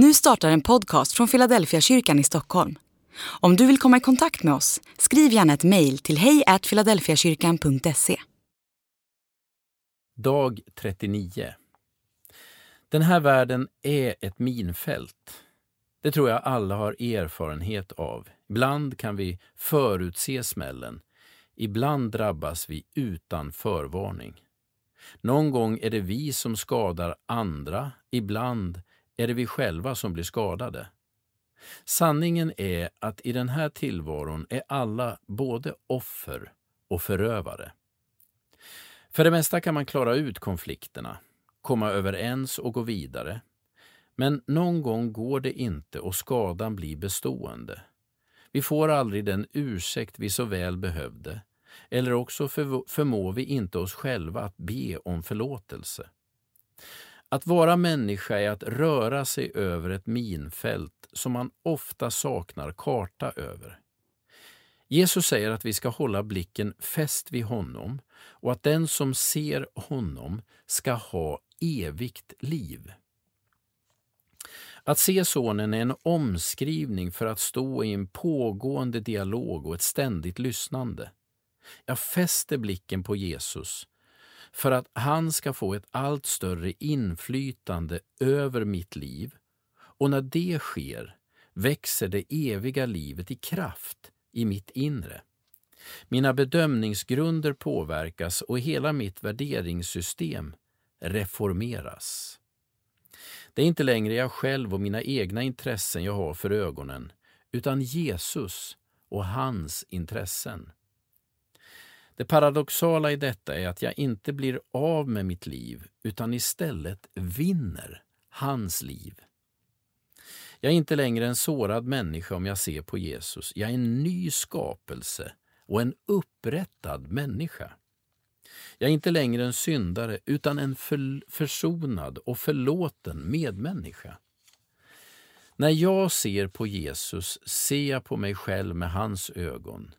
Nu startar en podcast från Philadelphia kyrkan i Stockholm. Om du vill komma i kontakt med oss, skriv gärna ett mejl till hejfiladelfiakyrkan.se. Dag 39. Den här världen är ett minfält. Det tror jag alla har erfarenhet av. Ibland kan vi förutse smällen. Ibland drabbas vi utan förvarning. Någon gång är det vi som skadar andra, ibland är det vi själva som blir skadade. Sanningen är att i den här tillvaron är alla både offer och förövare. För det mesta kan man klara ut konflikterna, komma överens och gå vidare. Men någon gång går det inte och skadan blir bestående. Vi får aldrig den ursäkt vi så väl behövde, eller också förmår vi inte oss själva att be om förlåtelse. Att vara människa är att röra sig över ett minfält som man ofta saknar karta över. Jesus säger att vi ska hålla blicken fäst vid honom och att den som ser honom ska ha evigt liv. Att se Sonen är en omskrivning för att stå i en pågående dialog och ett ständigt lyssnande. Jag fäster blicken på Jesus för att han ska få ett allt större inflytande över mitt liv och när det sker växer det eviga livet i kraft i mitt inre. Mina bedömningsgrunder påverkas och hela mitt värderingssystem reformeras. Det är inte längre jag själv och mina egna intressen jag har för ögonen, utan Jesus och hans intressen. Det paradoxala i detta är att jag inte blir av med mitt liv utan istället vinner hans liv. Jag är inte längre en sårad människa om jag ser på Jesus. Jag är en ny skapelse och en upprättad människa. Jag är inte längre en syndare utan en försonad och förlåten medmänniska. När jag ser på Jesus ser jag på mig själv med hans ögon.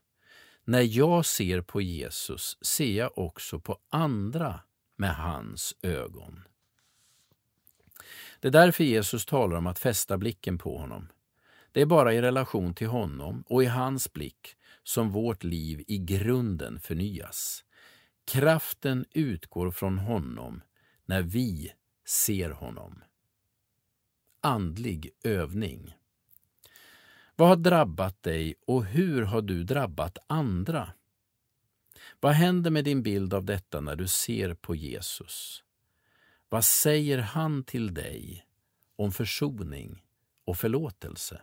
När jag ser på Jesus ser jag också på andra med hans ögon. Det är därför Jesus talar om att fästa blicken på honom. Det är bara i relation till honom och i hans blick som vårt liv i grunden förnyas. Kraften utgår från honom när vi ser honom. Andlig övning. Vad har drabbat dig och hur har du drabbat andra? Vad händer med din bild av detta när du ser på Jesus? Vad säger han till dig om försoning och förlåtelse?